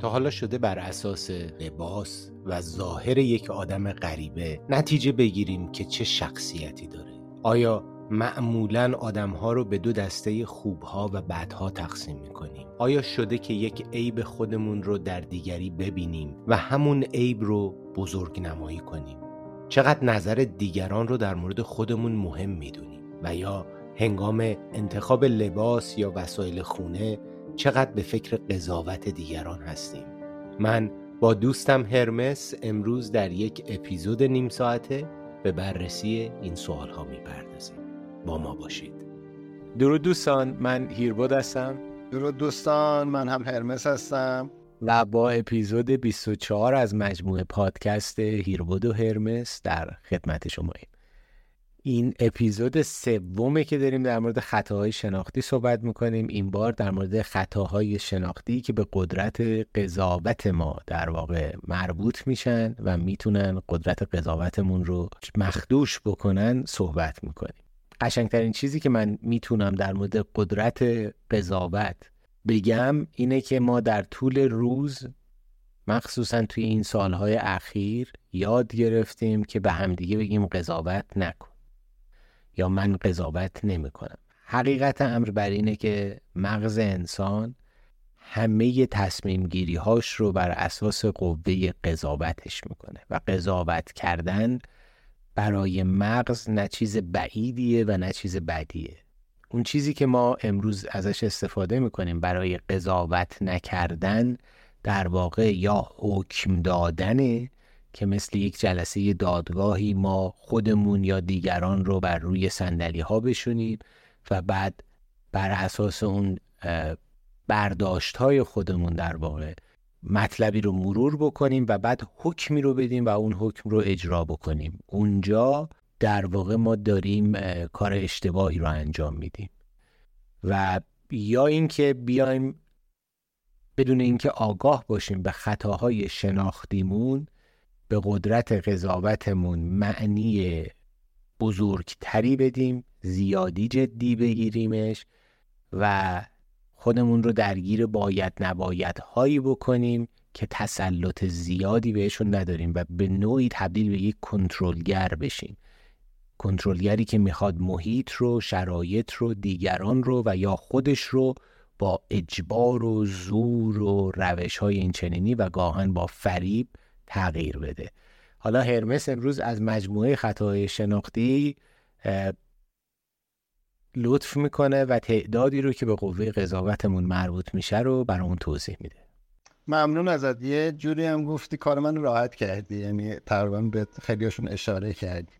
تا حالا شده بر اساس لباس و ظاهر یک آدم غریبه نتیجه بگیریم که چه شخصیتی داره. آیا معمولا آدم ها رو به دو دسته خوبها و بدها تقسیم می‌کنیم؟ آیا شده که یک عیب خودمون رو در دیگری ببینیم و همون عیب رو بزرگ نمایی کنیم؟ چقدر نظر دیگران رو در مورد خودمون مهم می‌دونیم؟ و یا هنگام انتخاب لباس یا وسایل خونه چقدر به فکر قضاوت دیگران هستیم. من با دوستم هرمس امروز در یک اپیزود نیم ساعته به بررسی این سوال ها می‌پردازیم. با ما باشید. درود دوستان من هیربود هستم. درود دوستان من هم هرمس هستم. و با اپیزود 24 از مجموعه پادکست هیربود و هرمس در خدمت شما ایم. این اپیزود سومه که داریم در مورد خطاهای شناختی صحبت می‌کنیم. این بار در مورد خطاهای شناختی که به قدرت قضاوت ما در واقع مربوط میشن و می‌تونن قدرت قضاوتمون رو مخدوش بکنن صحبت می‌کنیم. قشنگترین چیزی که من می‌تونم در مورد قدرت قضاوت بگم اینه که ما در طول روز مخصوصا توی این سالهای اخیر یاد گرفتیم که به همدیگه بگیم قضاوت نکن. یا من قضاوت نمی کنم. حقیقت امر بر اینه که مغز انسان همه تصمیم گیری هاش رو بر اساس قوه قضاوتش می‌کنه و قضاوت کردن برای مغز نه چیز بعیدیه و نه چیز بدیه. اون چیزی که ما امروز ازش استفاده می‌کنیم برای قضاوت نکردن در واقع یا حکم دادنه که مثل یک جلسه دادگاهی ما خودمون یا دیگران رو بر روی سندلی ها بشونیم و بعد بر اساس اون برداشت های خودمون در واقع مطلبی رو مرور بکنیم و بعد حکمی رو بدیم و اون حکم رو اجرا بکنیم. اونجا در واقع ما داریم کار اشتباهی رو انجام میدیم. و یا اینکه بیایم بدون اینکه آگاه باشیم به خطاهای شناختیمون به قدرت قضاوتمون معنی بزرگتری بدیم زیادی جدی بگیریمش و خودمون رو درگیر باید نباید هایی بکنیم که تسلط زیادی بهشون نداریم و به نوعی تبدیل به یک کنترلگر بشیم. کنترلگری که می‌خواد محیط رو شرایط رو دیگران رو و یا خودش رو با اجبار و زور و روش های اینچنینی و گاهن با فریب تغییر بده. حالا هرمس امروز از مجموعه خطاهای شناختی لطف می‌کنه و تعدادی رو که به قوه قضاوتمون مربوط میشه رو برامون توضیح میده. ممنون ازت. یه جوری هم گفتی کار من راحت کردی یعنی تقریبا به خیلیاشون اشاره کردی.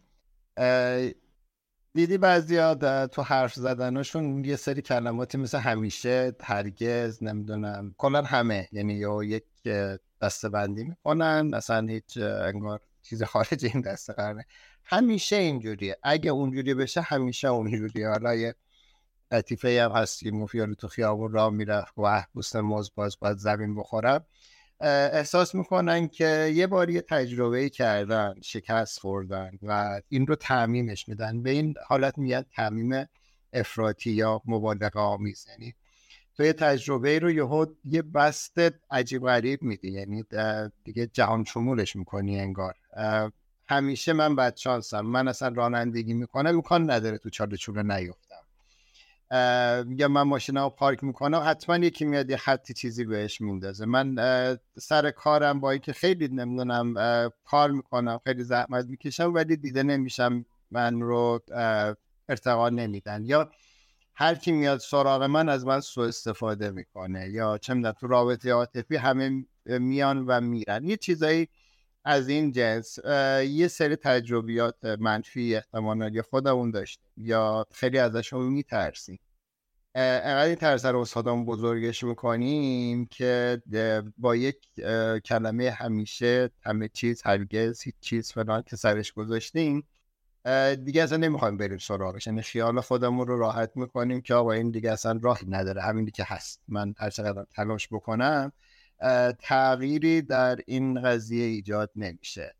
دیدی بعضی تو حرف زدنشون یه سری کلماتی مثل همیشه هرگز نمی‌دونم کلا همه. یعنی یا یک دسته بندی می‌کنن اصلا هیچ انگار چیز خارج این دسته قرنه همیشه اینجوریه. اگه اونجوری بشه همیشه اونجوریه. حالا یه لطیفه هم هست که تو خیابون راه می‌رفت و بوست موز باز باید زمین بخورم. احساس می‌کنن که یه بار یه تجربه کردن شکست خوردن و این رو تعمیمش میدن. به این حالت میاد تعمیم افراطی یا مبالغه آمیز. یعنی تو یه تجربه رو یهو یه بست عجیب غریب میدی. یعنی دیگه جهان شمولش می‌کنی انگار. همیشه من بد شانسم. من اصلا رانندگی می‌کنم. امکان نداره تو چاله چوله نیفتم یا من ماشین رو پارک می‌کنم. حتما یکی میاد یه خطی چیزی بهش میندازه. من سر کارم با اینکه خیلی نمی‌دونم کار می‌کنم خیلی زحمت می‌کشم ولی دیده نمیشم من رو ارتقا نمیدن. یا هر کی میاد سراغ من از من سوء استفاده می‌کنه. یا چه می‌دونم تو رابطه عاطفی همه میان و میرن. یه چیزایی از این جنس یه سری تجربیات منفی احتمالا یا خودمون داشتیم. یا خیلی ازشون میترسیم. انقدر این ترس رو استادمون بزرگش می‌کنیم که با یک کلمه همیشه همه چیز هرگز هیچ چیز فلان که سرش گذاشتیم. دیگه اصلا نمی‌خوایم بریم سراغش. یعنی خیال خودمون رو راحت می‌کنیم که آقا این دیگه اصلا راهی نداره. همینی که هست. من هر چقدر تلاش بکنم تغییری در این قضیه ایجاد نمیشه.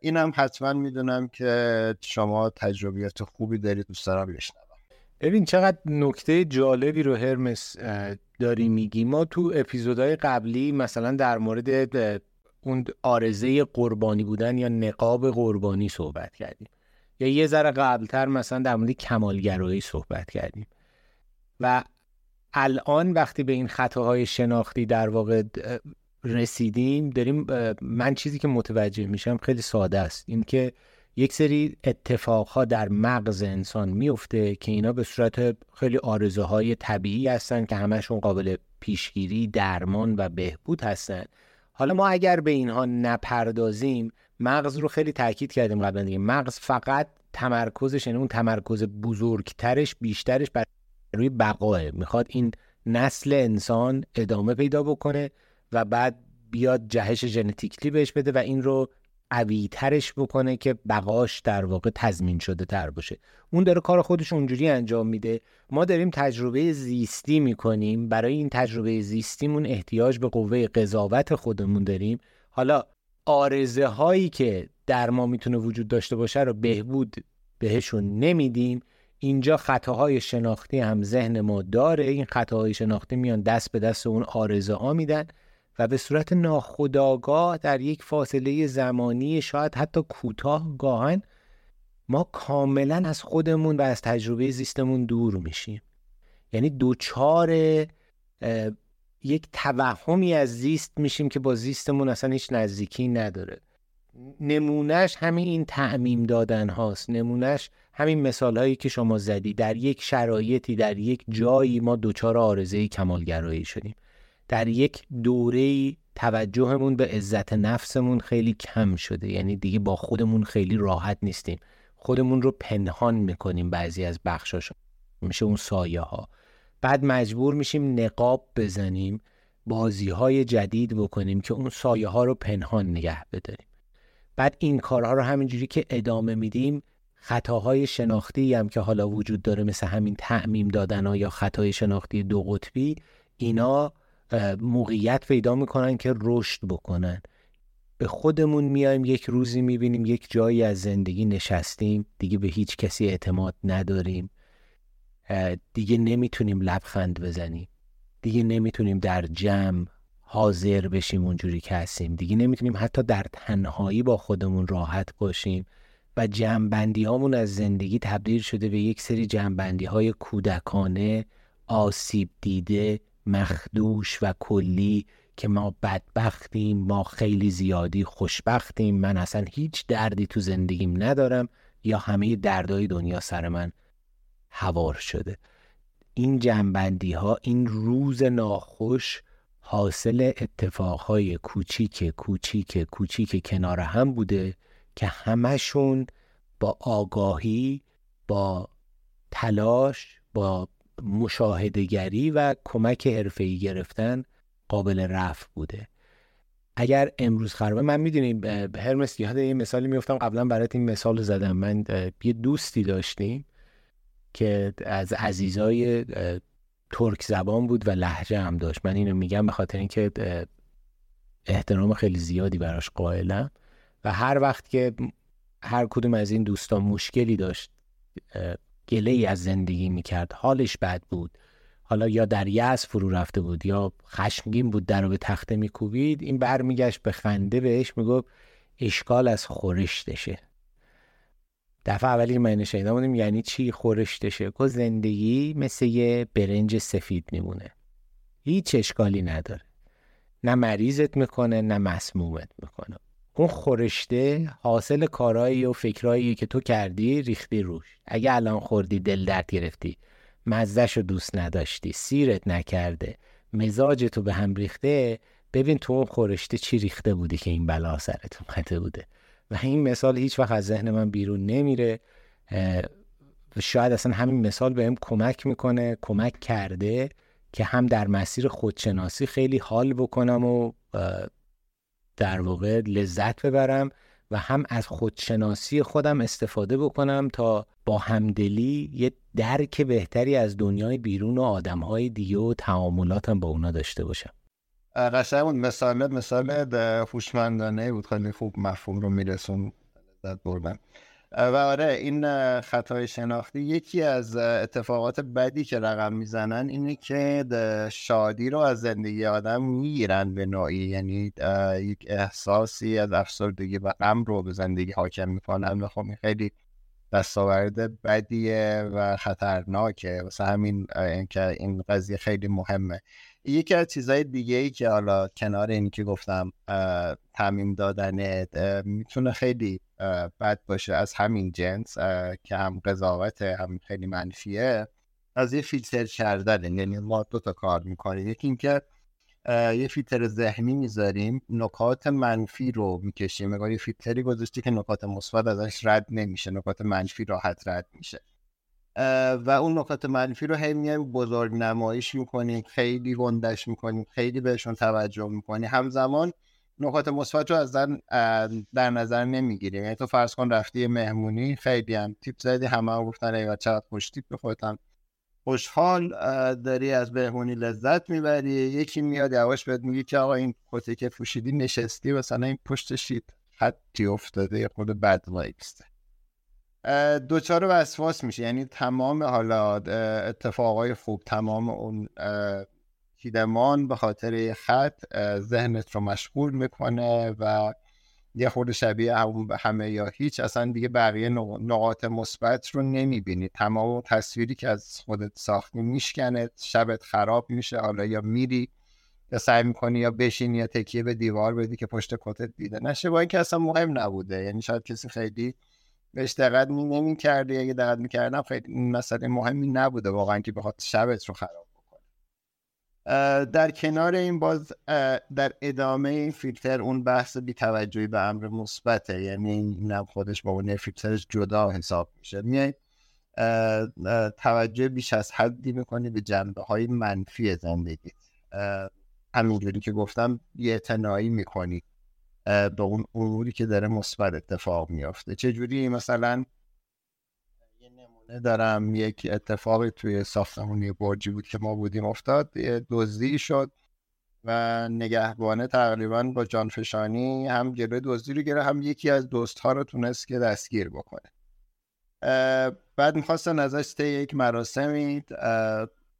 اینم حتما می‌دونم که شما تجربیات خوبی دارید. دوست دارم بشنوم. ببین چقدر نکته جالبی رو هرمس داری میگی. ما تو اپیزودهای قبلی مثلا در مورد اون آرزه قربانی بودن یا نقاب قربانی صحبت کردیم. یا یه ذره قبلتر مثلا در مورد کمالگرایی صحبت کردیم. و الان وقتی به این خطاهای شناختی در واقع رسیدیم داریم من چیزی که متوجه میشم خیلی ساده است. این که یک سری اتفاقها در مغز انسان میفته که اینا به صورت خیلی آرزوهای طبیعی هستن که همشون قابل پیشگیری درمان و بهبود هستن. حالا ما اگر به اینها نپردازیم مغز رو خیلی تاکید کردیم قبلا دیگه. مغز فقط تمرکزش یعنی اون تمرکز بزرگترش بیشترش بر روی بقاه. می‌خواد این نسل انسان ادامه پیدا بکنه و بعد بیاد جهش ژنتیکلی بهش بده و این رو قوی ترش بکنه که بقاش در واقع تضمین شده تر باشه. اون داره کار خودش اونجوری انجام میده. ما داریم تجربه زیستی می‌کنیم. برای این تجربه زیستیمون احتیاج به قوه قضاوت خودمون داریم. حالا آرزه هایی که در ما می‌تونه وجود داشته باشه رو بهبود بهشون نمیدیم. اینجا خطاهای شناختی هم ذهن ما داره. این خطاهای شناختی میان دست به دست اون آرزه ها میدن. و به صورت ناخودآگاه در یک فاصله زمانی شاید حتی کوتاه گاهن ما کاملا از خودمون و از تجربه زیستمون دور میشیم. یعنی دوچار یک توهمی از زیست میشیم که با زیستمون اصلا هیچ نزدیکی نداره. نمونهش همین این تعمیم دادن هاست. نمونهش همین مثال هایی که شما زدی. در یک شرایطی در یک جایی ما دوچار آرزه کمالگرایی شدیم. در یک دوره توجهمون به عزت نفسمون خیلی کم شده. یعنی دیگه با خودمون خیلی راحت نیستیم. خودمون رو پنهان می‌کنیم بعضی از بخشاش میشه اون سایه ها بعد مجبور میشیم نقاب بزنیم بازی های جدید بکنیم که اون سایه ها رو پنهان نگه بداریم. بعد این کارها رو همینجوری که ادامه میدیم خطاهای شناختی هم که حالا وجود داره مثل همین تعمیم دادن ها یا خطای شناختی دو قطبی اینا موقعیت پیدا می‌کنن که رشد بکنن. به خودمون میایم یک روزی می‌بینیم یک جایی از زندگی نشستیم. دیگه به هیچ کسی اعتماد نداریم. دیگه نمی‌تونیم لبخند بزنیم. دیگه نمی‌تونیم در جمع حاضر بشیم اونجوری که هستیم. دیگه نمی‌تونیم حتی در تنهایی با خودمون راحت باشیم. و جمعبندی هامون از زندگی تبدیل شده به یک سری جمعبندی های کودکانه آسیب دیده مخدوش و کلی که ما بدبختیم ما خیلی زیادی خوشبختیم. من اصلا هیچ دردی تو زندگیم ندارم یا همه دردهای دنیا سر من هوار شده. این جنبندی ها این روز ناخوش حاصل اتفاقهای کوچیک کوچیک کوچیک کنار هم بوده که همشون با آگاهی با تلاش با مشاهدگری و کمک حرفه‌ای گرفتن قابل رفع بوده. اگر امروز خرابه من می‌دونیم هرمس یاد یه مثالی میفتم قبلا برات این مثال زدم. من یه دوستی داشتیم که از عزیزای ترک زبان بود و لحجه هم داشت. من اینو میگم به خاطر اینکه احترام خیلی زیادی براش قائلم. و هر وقت که هر کدوم از این دوستان مشکلی داشت گله ای از زندگی می‌کرد. حالش بد بود. حالا یا در یأس فرو رفته بود یا خشمگین بود در رو به تخته میکوبید. این برمیگشت به خنده بهش می‌گفت اشکال از خورشتشه. دفعه اولی من شنیدم بودیم یعنی چی؟ خورشتشه. که زندگی مثل یه برنج سفید میمونه. هیچ اشکالی نداره. نه مریضت می‌کنه نه مسمومت می‌کنه. اون خورشته حاصل کارهایی و فکرهایی که تو کردی ریختی روش. اگه الان خوردی دل درد گرفتی مزدش رو دوست نداشتی سیرت نکرده مزاج تو به هم ریخته ببین تو اون خورشته چی ریخته بودی که این بلا سرت اومده بوده. و این مثال هیچ وقت از ذهن من بیرون نمیره. شاید اصلا همین مثال بهم کمک می‌کنه کمک کرده که هم در مسیر خودشناسی خیلی حال بکنم و در واقع لذت ببرم و هم از خودشناسی خودم استفاده بکنم تا با همدلی یه درک بهتری از دنیای بیرون و آدمهای دیگه و تعاملاتم با اونا داشته باشم. قشنگ بود. مثال مثال هوشمندانه بود. خیلی خوب مفهوم رو میرسون. لذت بردم و آره این خطای شناختی یکی از اتفاقات بدی که رقم می‌زنن اینه که شادی رو از زندگی آدم می‌گیرن به نوعی. یعنی یک احساسی از افسردگی و غم رو به زندگی حاکم می‌کنن و خب خیلی دستاورد بدیه و خطرناکه. واسه همین این قضیه خیلی مهمه. یکی از چیزهای دیگه ای که حالا کنار اینی که گفتم تعمیم دادن می‌تونه خیلی بد باشه از همین جنس که هم قضاوت هم خیلی منفیه. از یه فیلتر کردن یعنی ما دو تا کار می‌کنیم. یکی اینکه یه فیلتر ذهنی می‌ذاریم نکات منفی رو می‌کشیم. اگر یه فیلتری گذاشتی که نکات مثبت ازش رد نمیشه نکات منفی راحت رد میشه. و اون نکات منفی رو هی میایم بزرگ نمایش می‌کنیم خیلی گندش می‌کنیم خیلی بهشون توجه می‌کنیم همزمان نکات مثبت رو از در نظر نمی‌گیریم یعنی تو فرض کن رفتی مهمونی خیلی هم تیپ زدی همه هم گفتن ای چقدر خوش تیپ بخوتم. خوشحال داری از مهمونی لذت می‌بری. یکی میاد یواش بهت میگه که آقا این کتی که پوشیدی نشستی مثلا این پشت شید خطی افتاده خود بد وایبسته. دوچار وسواس میشه. یعنی تمام حالا اتفاقای خوب تمام اون کیدمان به خاطر خط ذهنت رو مشغول می‌کنه و یه خود شبیه همه یا هیچ. اصلا دیگه بقیه نقاط مثبت رو نمی‌بینی. تمام تصویری که از خودت ساختی میشکنه. شبت خراب میشه. حالا یا میری یا سعی می‌کنی یا بشینی یا تکیه به دیوار بدی که پشت کتت دیده نشه. با اینکه اصلا مهم نبوده. یعنی شاید کسی خیلی بهش دقت نمی اگه دقت می‌کردم خیلی مسئله مهمی نبوده واقعا که بخواد شبت رو خراب بکنه. در کنار این باز در ادامه این فیلتر اون بحث بیتوجهی به امر مثبته. یعنی اینم خودش با اون فیلترش جدا حساب میشه. میای توجه بیش از حدی می‌کنی به جنبه های منفی زندگی. همینجوری که گفتم یه می‌کنی. به اون اموری که داره مثبت اتفاق میافته چجوری مثلا یه نمونه دارم یک اتفاقی توی ساختمونی برجی بود که ما بودیم افتاد دزدی شد و نگهبانه تقریبا با جانفشانی هم جلوی دزدی رو گره هم یکی از دوست ها رو تونست که دستگیر بکنه بعد می‌خواستن ازش طی یک مراسمی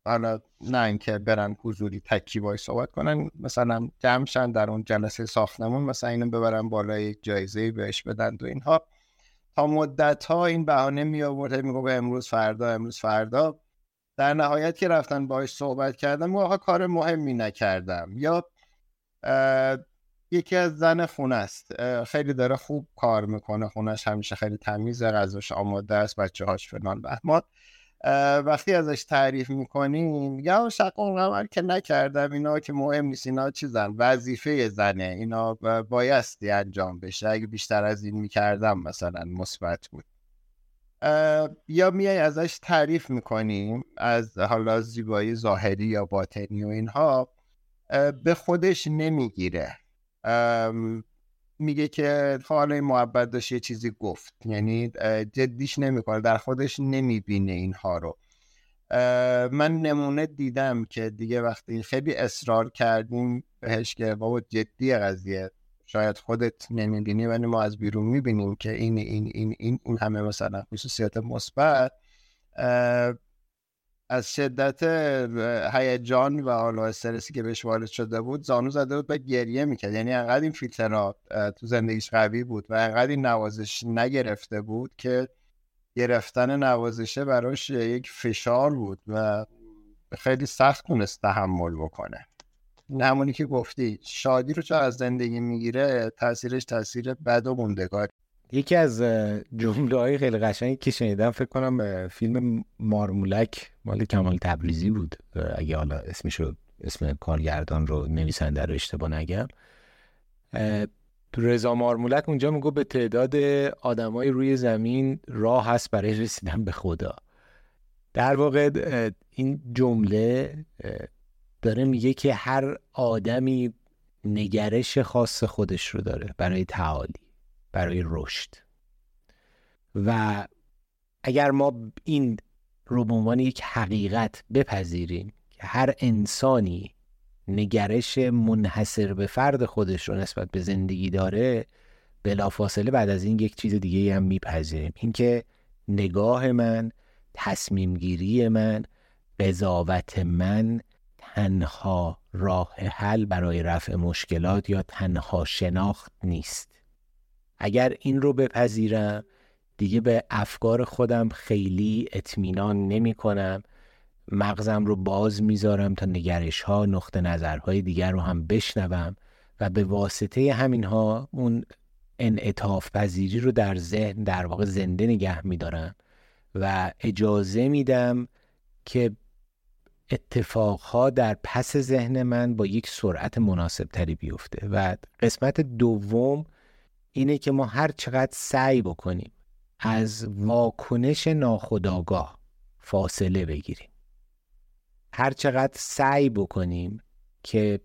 حالا نه اینکه برن حضوری تکی وای صحبت کنن مثلا جمعشن در اون جلسه ساختمون مثلا اینو ببرن بالای جایزه بهش بدن و اینها. تا مدت ها این بهانه می آورد میگه امروز فردا امروز فردا. در نهایت که رفتن باش صحبت کردم و کار مهمی نکردم. یا یکی از زن خونه است. خیلی داره خوب کار می‌کنه خونش همیشه خیلی تمیز غذاش آماده است بچه هاش فلان بهمات. وقتی ازش تعریف می‌کنیم یا شقون قمر که نکردم اینا که مهم نیست اینا چیزن وظیفه زنه اینا بایستی انجام بشه. اگه بیشتر از این می‌کردم مثلا مثبت بود. یا میای ازش تعریف می‌کنیم از حالا زیبایی ظاهری یا باطنی و اینها به خودش نمی‌گیره. میگه که حالا این محبت داشت یه چیزی گفت. یعنی جدیش نمی‌کنه در خودش نمی‌بینه اینها رو. من نمونه دیدم که دیگه وقتی خیلی اصرار کردیم بهش که بابا جدی قضیه شاید خودت نمی‌بینی ولی ما از بیرون می‌بینیم که این این این این, این همه مثلا خصوصیات مثبت. از شدت هیجان و حالا استرسی که بهش وارد شده بود زانو زده بود و گریه می‌کرد. یعنی انقدر این فیلترات تو زندگیش قوی بود و انقدر این نوازش نگرفته بود که گرفتن نوازشه براش یک فشار بود و خیلی سخت تونست تحمل بکنه. همونی که گفتی شادی رو چه از زندگی می‌گیره تاثیرش تاثیر بد و موندگار یکی از جمله های خیلی قشنگی که شنیدم فکر کنم فیلم مارمولک مال کمال تبریزی بود. اگه حالا اسمشو اسم کارگردان رو نویسنده رو اشتباه نگم. رضا مارمولک اونجا میگو به تعداد آدمای روی زمین راه هست برای رسیدن به خدا. در واقع این جمله داره میگه که هر آدمی نگرش خاص خودش رو داره برای تعالی. برای رشد. و اگر ما این رو به عنوان یک حقیقت بپذیریم که هر انسانی نگرش منحصر به فرد خودش رو نسبت به زندگی داره بلافاصله بعد از این یک چیز دیگه هم میپذیریم. اینکه نگاه من تصمیم گیری من قضاوت من تنها راه حل برای رفع مشکلات یا تنها شناخت نیست. اگر این رو بپذیرم دیگه به افکار خودم خیلی اطمینان نمی کنم. مغزم رو باز می‌ذارم تا نگرش ها نقطه نظرهای دیگر رو هم بشنوم و به واسطه همین ها اون انعطاف پذیری رو در ذهن در واقع زنده نگه میدارم و اجازه میدم که اتفاقها در پس ذهن من با یک سرعت مناسب تری بیفته. و قسمت دوم اینه که ما هر چقدر سعی بکنیم از واکنش ناخودآگاه فاصله بگیریم. هر چقدر سعی بکنیم که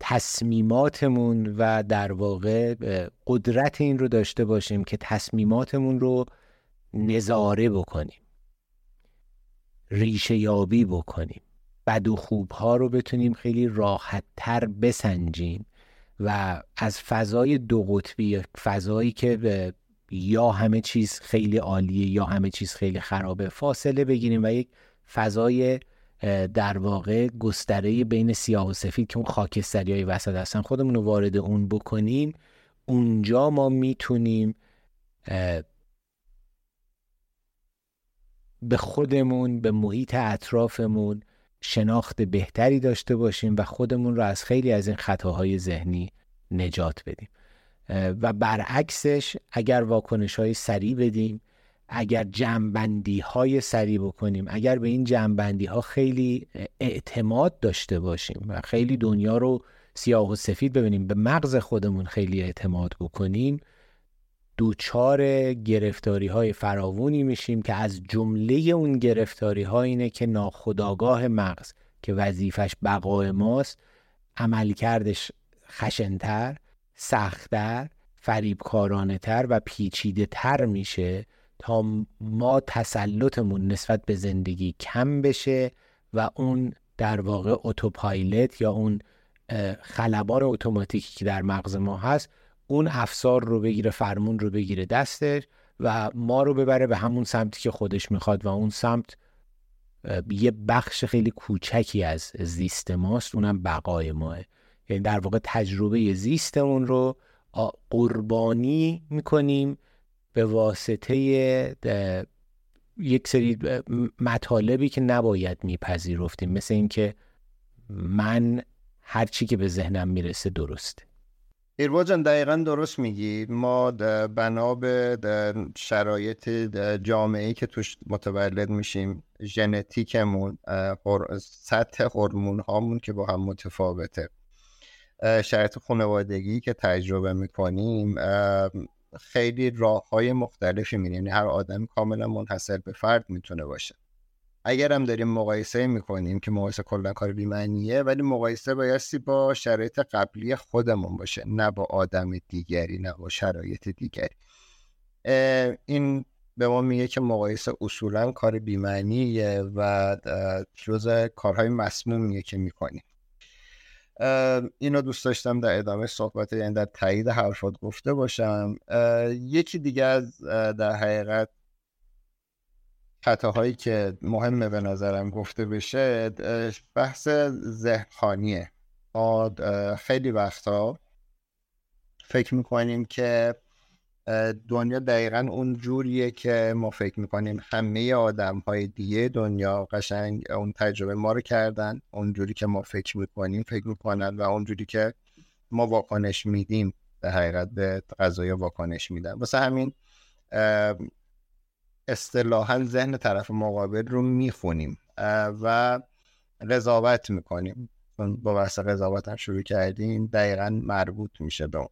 تصمیماتمون و در واقع قدرت این رو داشته باشیم که تصمیماتمون رو نظاره بکنیم ریشه یابی بکنیم بد و خوب ها رو بتونیم خیلی راحت تر بسنجیم. و از فضای دو قطبی فضایی که یا همه چیز خیلی عالیه یا همه چیز خیلی خرابه فاصله بگیریم و یک فضای در واقع گستره بین سیاه و سفید که اون خاکستری های وسط هستن. خودمون رو وارد اون بکنیم. اونجا ما می‌تونیم به خودمون به محیط اطرافمون شناخت بهتری داشته باشیم و خودمون رو از خیلی از این خطاهای ذهنی نجات بدیم. و برعکسش اگر واکنش های سریع بدیم اگر جمعبندی های سریع بکنیم اگر به این جمعبندی ها خیلی اعتماد داشته باشیم و خیلی دنیا رو سیاه و سفید ببینیم به مغز خودمون خیلی اعتماد بکنیم دوچار گرفتاری های فراوونی میشیم که از جمله اون گرفتاری ها اینه که ناخداگاه مغز که وظیفش بقای ماست عملکردش خشنتر سختتر فریبکارانه تر و پیچیده تر میشه تا ما تسلطمون نسبت به زندگی کم بشه و اون در واقع اتوپایلت یا اون خلبان اتوماتیکی که در مغز ما هست اون افسار رو بگیره فرمون رو بگیره دستش و ما رو ببره به همون سمتی که خودش می‌خواد و اون سمت یه بخش خیلی کوچکی از زیست ماست اونم بقای ماه. یعنی در واقع تجربه زیستمون رو قربانی می‌کنیم به واسطه یک سری مطالبی که نباید میپذیرفتیم. مثل اینکه من هر چی که به ذهنم می‌رسه درسته ایروا جان دقیقا درست میگی. ما بنا به شرایط جامعه که توش متولد میشیم ژنتیکمون سطح هورمون هامون که با هم متفاوته. شرایط خانوادگی که تجربه می‌کنیم خیلی راه های مختلفی میریم. یعنی هر آدم کاملا منحصر به فرد می‌تونه باشه. اگر هم داریم مقایسه می‌کنیم که مقایسه کلا کار بیمعنیه ولی مقایسه بایستی با شرایط قبلی خودمون باشه نه با آدم دیگری نه با شرایط دیگری. این به ما میگه که مقایسه اصولا کار بیمعنیه و جز کارهای مسمومیه که می‌کنیم. اینو دوست داشتم در ادامه صحبت یعنی در تایید حرفات گفته باشم. یکی دیگه از در حقیقت خطاهایی که مهمه به نظرم گفته بشه بحث ذهنخانیه ما خیلی وقتا فکر می‌کنیم که دنیا دقیقا اون جوریه که ما فکر می‌کنیم همه آدم های دیگه دنیا قشنگ اون تجربه ما رو کردن اون جوری که ما فکر می‌کنیم فکر می‌کنن و اون جوری که ما واکنش میدیم به حقیقت به قضایی واکنش میدن. واسه همین اصطلاحا ذهن طرف مقابل رو می‌خونیم و قضاوت می‌کنیم. با بحث قضاوت هم شروع کردیم دقیقا مربوط میشه به اون.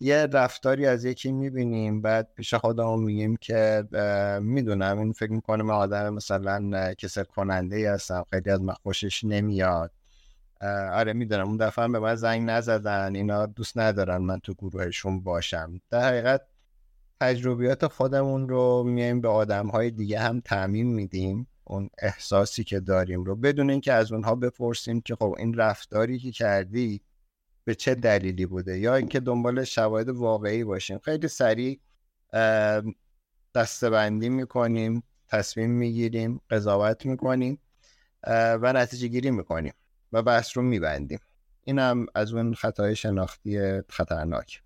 یه رفتاری از یکی می‌بینیم بعد پیش خودمون میگیم که می‌دونم این فکر می‌کنه من آدم مثلا کسر کننده ای هستم خیلی از من خوشش نمیاد. آره می‌دونم اون دفعه به من زنگ نزدن اینا دوست ندارن من تو گروهشون باشم. در حقیقت تجربیات خودمون رو میایم به آدم های دیگه هم تعمین میدیم اون احساسی که داریم رو. بدون اینکه از اونها بپرسیم که خب این رفتاری که کردی به چه دلیلی بوده یا اینکه دنبال شواهد واقعی باشیم. خیلی سریع دستبندی می‌کنیم تصمیم می‌گیریم قضاوت می‌کنیم و نتیجه گیری می‌کنیم و بحث رو میبندیم. این هم از اون خطای شناختی خطرناک.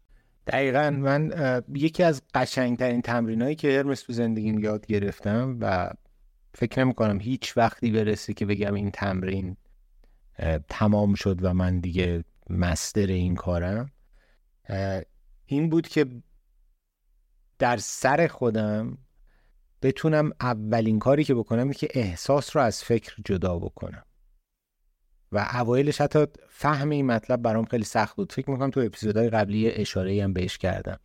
دقیقا من یکی از قشنگترین تمرین هایی که هرمس تو زندگیم یاد گرفتم و فکر نمی کنم هیچ وقتی برسه که بگم این تمرین تمام شد و من دیگه مستر این کارم. این بود که در سر خودم بتونم اولین کاری که بکنم که احساس رو از فکر جدا بکنم. و اوایلش حتی فهم این مطلب برام خیلی سخت بود. فکر می‌کنم تو اپیزودهای قبلی اشاره هم بهش کردم.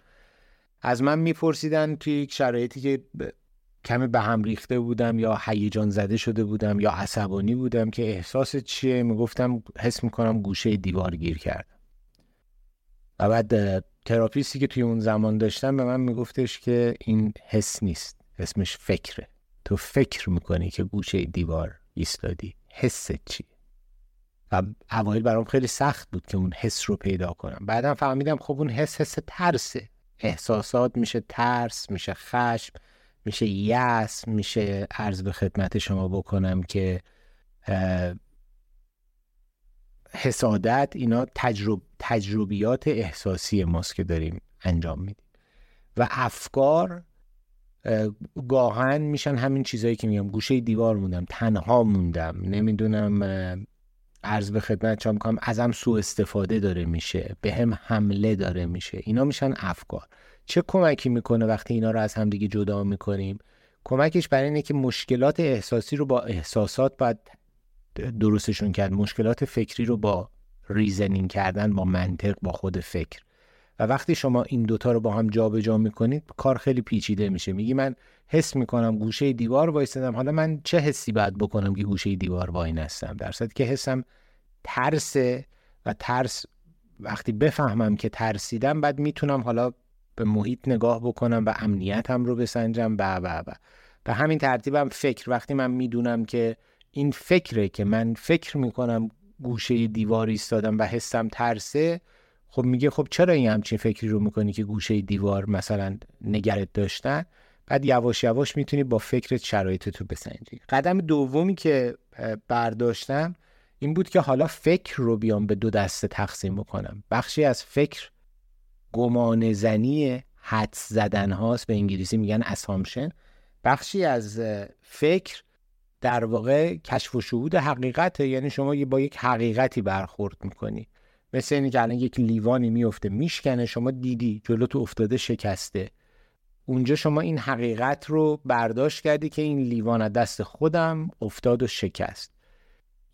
از من میپرسیدن توی یک شرایطی که کمی به هم ریخته بودم یا هیجان زده شده بودم یا عصبانی بودم که احساس چیه؟ می‌گفتم حس می‌کنم گوشه دیوار گیر کردم. و بعد تراپیستی که توی اون زمان داشتم به من میگفتش که این حس نیست اسمش فکره. تو فکر می‌کنی که گوشه دیوار ایستادی. حس چیه و اوایل برام خیلی سخت بود که اون حس رو پیدا کنم. بعدم فهمیدم خب اون حس حس ترسه. احساسات میشه ترس میشه خشم میشه یس میشه عرض به خدمت شما بکنم که حسادت اینا تجرب، تجربیات احساسی ماست که داریم انجام میدیم. و افکار گاهن میشن همین چیزهایی که میگم. گوشه دیوار موندم تنها موندم. نمی‌دونم عرض به خدمت شما می‌کنم ازم سوء استفاده داره میشه به هم حمله داره میشه. اینا میشن افکار. چه کمکی می‌کنه وقتی اینا رو از هم دیگه جدا می‌کنیم؟ کمکش برای اینه که مشکلات احساسی رو با احساسات باید درستشون کرد. مشکلات فکری رو با reasoning کردن با منطق با خود فکر. و وقتی شما این دوتا رو با هم جابجا جا می‌کنید کار خیلی پیچیده میشه. میگی من حس می‌کنم گوشه دیوار وایستدم حالا من چه حسی باید بکنم که گوشه دیوار واینستم؟ درک حسم ترس و ترس وقتی بفهمم که ترسیدم بعد می‌تونم حالا به محیط نگاه بکنم و امنیتم رو بسنجم. و و و به همین ترتیبم فکر. وقتی من می‌دونم که این فکره که من فکر می‌کنم گوشه دیوار ایستادم و حسم ترسه خب میگه خب چرا این همچین فکری رو می‌کنی که گوشه دیوار مثلا نگرت داشتن؟ بعد یواش یواش می‌تونی با فکرت شرایط تو بسنجی. قدم دومی که برداشتم این بود که حالا فکر رو بیام به دو دسته تقسیم بکنم. بخشی از فکر گمان زنی حدس زدن هاست به انگلیسی میگن اسامشن بخشی از فکر در واقع کشف و شهود حقیقته یعنی شما با یک حقیقتی برخورد می‌کنی. مثل اینی که الان یک لیوانی میفته میشکنه شما دیدی جلو تو افتاده شکسته. اونجا شما این حقیقت رو برداشت کردی که این لیوان از دست خودم افتاد و شکست.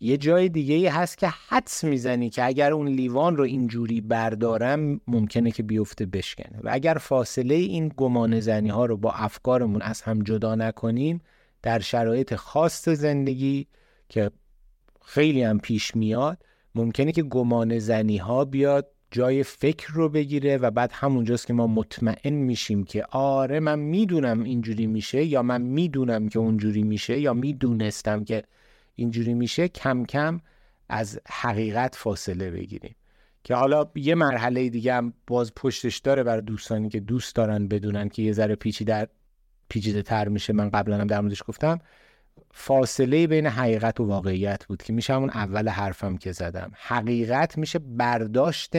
یه جای دیگه ای هست که حدس می‌زنی که اگر اون لیوان رو اینجوری بردارم ممکنه که بیفته بشکنه. و اگر فاصله این گمان زنی ها رو با افکارمون از هم جدا نکنیم در شرایط خاص زندگی که خیلی هم پیش میاد ممکنه که گمان زنی ها بیاد جای فکر رو بگیره و بعد همونجاست که ما مطمئن میشیم که آره من می‌دونم اینجوری میشه یا من می‌دونم که اونجوری میشه یا می‌دونستم که اینجوری میشه کم کم از حقیقت فاصله بگیریم. که حالا یه مرحله دیگه هم باز پشتش داره برای دوستانی که دوست دارن بدونن که یه ذره پیچیده پیچیده تر میشه. من قبلا هم در موردش گفتم. فاصله بین حقیقت و واقعیت بود که میشه همون اول حرفم که زدم. حقیقت میشه برداشت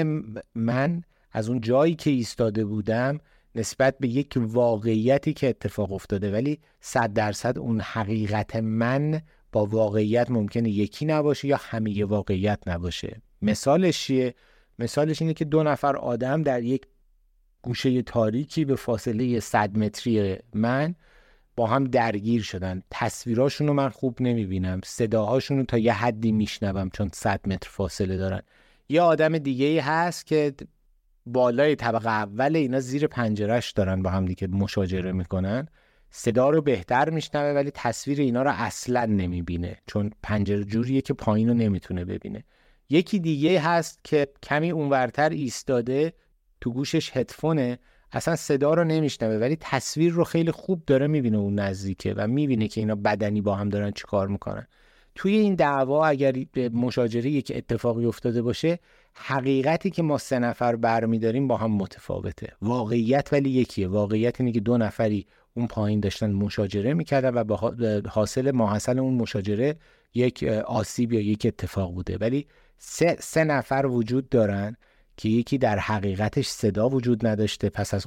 من از اون جایی که ایستاده بودم نسبت به یک واقعیتی که اتفاق افتاده. ولی صد درصد اون حقیقت من با واقعیت ممکنه یکی نباشه یا همه واقعیت نباشه. مثالش چیه؟ مثالش اینه که دو نفر آدم در یک گوشه تاریکی به فاصله 100 متری من با هم درگیر شدن. تصویراشون رو من خوب نمی‌بینم. صداهاشون رو تا یه حدی میشنوم چون 100 متر فاصله دارن. یه آدم دیگه ای هست که بالای طبقه اول اینا زیر پنجرش دارن با هم دیگه مشاجره می‌کنن. صدا رو بهتر میشنوه ولی تصویر اینا رو اصلا نمی‌بینه چون پنجره جوریه که پایین رو نمی‌تونه ببینه. یکی دیگه هست که کمی اونورتر ایستاده تو گوشش هدفونه اصلا صدا رو نمیشنوه ولی تصویر رو خیلی خوب داره می‌بینه اون نزدیکه و می‌بینه که اینا بدنی با هم دارن چیکار می‌کنن. توی این دعوا اگر مشاجره یک اتفاقی افتاده باشه حقیقتی که ما سه نفر برمیداریم با هم متفاوته. واقعیت ولی یکیه. واقعیت اینه که دو نفری اون پایین داشتن مشاجره می‌کردن و به حاصل ماحصل اون مشاجره یک آسیب یا یک اتفاق بوده. ولی سه, سه نفر وجود دارن که یکی در حقیقتش صدا وجود نداشته پس از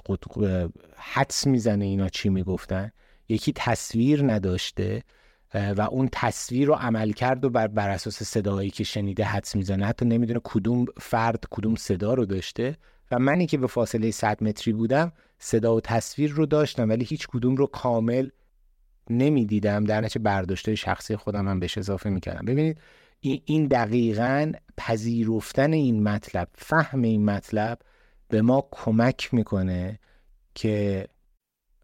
حدس می‌زنه اینا چی می‌گفتن. یکی تصویر نداشته و اون تصویر رو عمل کرد و بر, بر اساس صدایی که شنیده حدس می‌زنه. حتی نمی‌دونه کدوم فرد کدوم صدا رو داشته. و منی که به فاصله 100 متری بودم صدا و تصویر رو داشتم ولی هیچ کدوم رو کامل نمی‌دیدم. در نتیجه برداشته شخصی خودم هم بهش اضافه می‌کردم. ببینید این دقیقا پذیرفتن این مطلب فهم این مطلب به ما کمک می‌کنه که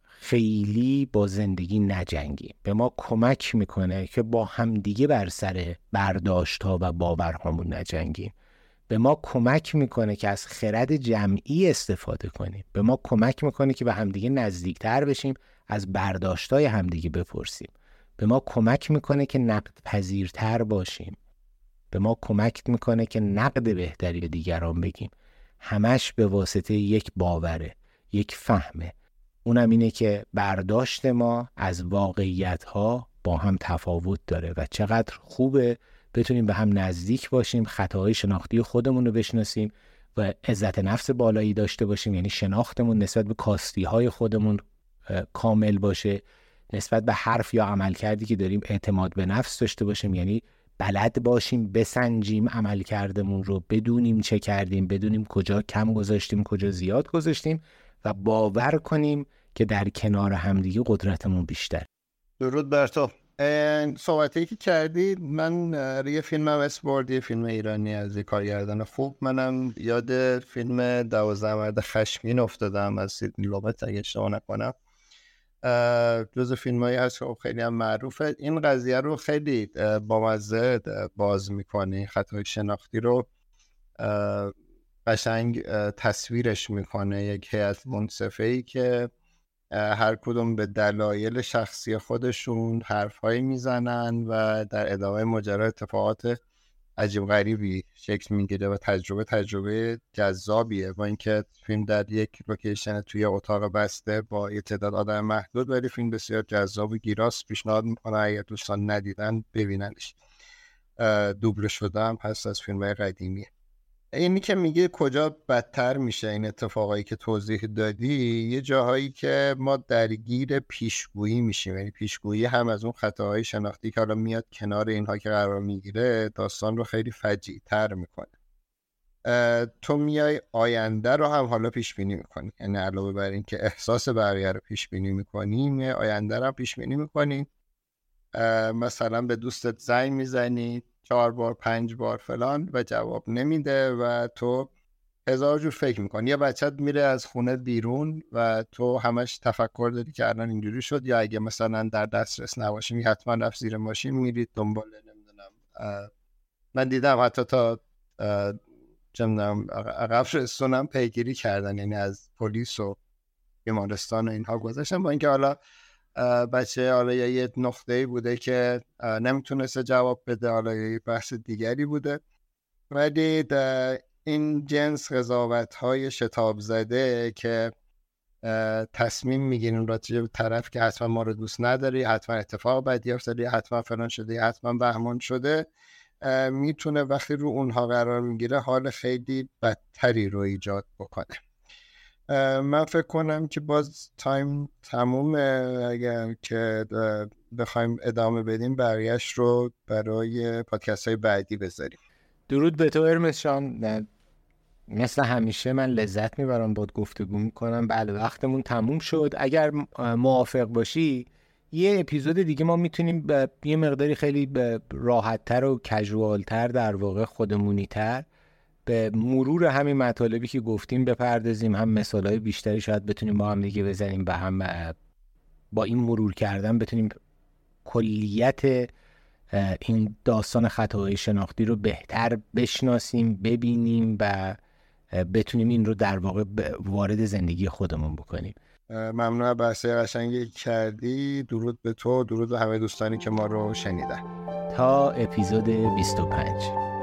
خیلی با زندگی نجنگیم. به ما کمک می‌کنه که با همدیگه بر سر برداشت ها و باورهامون نجنگیم. به ما کمک می‌کنه که از خرد جمعی استفاده کنیم. به ما کمک می‌کنه که به همدیگه نزدیکتر بشیم از برداشتای همدیگه بپرسیم. به ما کمک می‌کنه که نقد پذیرتر باشیم. به ما کمک می‌کنه که نقد بهتری به دیگران بگیم. همش به واسطه یک باوره یک فهمه. اونم اینه که برداشت ما از واقعیت ها با هم تفاوت داره و چقدر خوبه بتونیم به هم نزدیک باشیم خطاهای شناختی خودمون رو بشناسیم و عزت نفس بالایی داشته باشیم. یعنی شناختمون نسبت به کاستی های خودمون کامل باشه. نسبت به حرف یا عمل کردی که داریم اعتماد به نفس داشته باشیم. یعنی بلد باشیم بسنجیم عمل کردمون رو بدونیم چه کردیم بدونیم کجا کم گذاشتیم کجا زیاد گذاشتیم و باور کنیم که در کنار همدیگه قدرتمون بیشتر. درود بر تو. صحبتی که کردید من یه فیلم هم اسپورد فیلم ایرانی از کارگردان خوب. منم یاد فیلم دوازده مرد خشمین افتادم از سیدنی لوبت اگه اشتباه نکنم. جز فیلم هایی هست که خیلی هم معروفه. این قضیه رو خیلی بامزه باز می‌کنه خطای شناختی رو قشنگ تصویرش می‌کنه. یک هیئت منصفه ای که هر کدوم به دلایل شخصی خودشون حرفهایی می‌زنن و در ادامه ماجرا اتفاقات عجیب غریبی شکل می‌گیره و تجربه تجربه جذابیه. با اینکه فیلم در یک لوکیشن توی اتاق بسته با یه تعداد آدم محدود ولی فیلم بسیار جذاب و گیراس پیشنهاد می‌کنه اگر دوستان ندیدن ببیننش. دوبله شده هم از فیلم قدیمیه اینی که میگه کجا بدتر میشه این اتفاقایی که توضیح دادی یه جاهایی که ما درگیر پیشگویی میشیم. یعنی پیشگویی هم از اون خطاهای شناختی که حالا میاد کنار اینها که قرار می‌گیره داستان رو خیلی فجیع تر می‌کنه تو میای آینده رو هم حالا پیش بینی می‌کنی. یعنی علاوه بر اینکه احساس بقیه رو پیش بینی می‌کنی آینده رو پیش بینی می‌کنی. مثلا به دوستت زنگ می‌زنی. چهار بار پنج بار فلان و جواب نمیده و تو هزار جور فکر می‌کنی. یا بچت میره از خونه بیرون و تو همش تفکر داری که الان اینجوری شد یا اگه مثلا در دسترس نباشیم حتما رفت زیر ماشین میرید دنبال نمی‌دونم من دیدم حتی تا چندم عقب رسونم پیگیری کردن یعنی از پلیس و بیمارستان و اینها گذاشتن با اینکه حالا بچه حالا یه نقطه بوده که نمی‌تونسته جواب بده. حالا یه بحث دیگری بوده. ولی این جنس قضاوت های شتاب زده که تصمیم می‌گیرین راجع به طرف که حتما ما رو دوست نداری حتما اتفاق بدی افتاده حتما فلان شده حتما بهمان شده می‌تونه وقتی رو اونها قرار می‌گیره حال خیلی بدتری رو ایجاد بکنه. من فکر کنم که باز تایم تمومه. اگر که بخوایم ادامه بدیم بقیهش رو برای پادکست های بعدی بذاریم. درود به تو ارمس مثل همیشه من لذت می‌برم باد گفتگو می‌کنم. بله وقتمون تموم شد. اگر موافق باشی یه اپیزود دیگه ما می‌تونیم یه مقداری خیلی راحتتر و کژوالتر در واقع خودمونیتر به مرور همین مطالبی که گفتیم بپردازیم. هم مثالهای بیشتری شاید بتونیم با هم دیگه بزنیم و هم با این مرور کردن بتونیم کلیت این داستان خطاهای شناختی رو بهتر بشناسیم ببینیم و بتونیم این رو در واقع وارد زندگی خودمون بکنیم. ممنون. بحثه قشنگی کردی. درود به تو. درود به همه دوستانی که ما رو شنیدن. تا اپیزود 25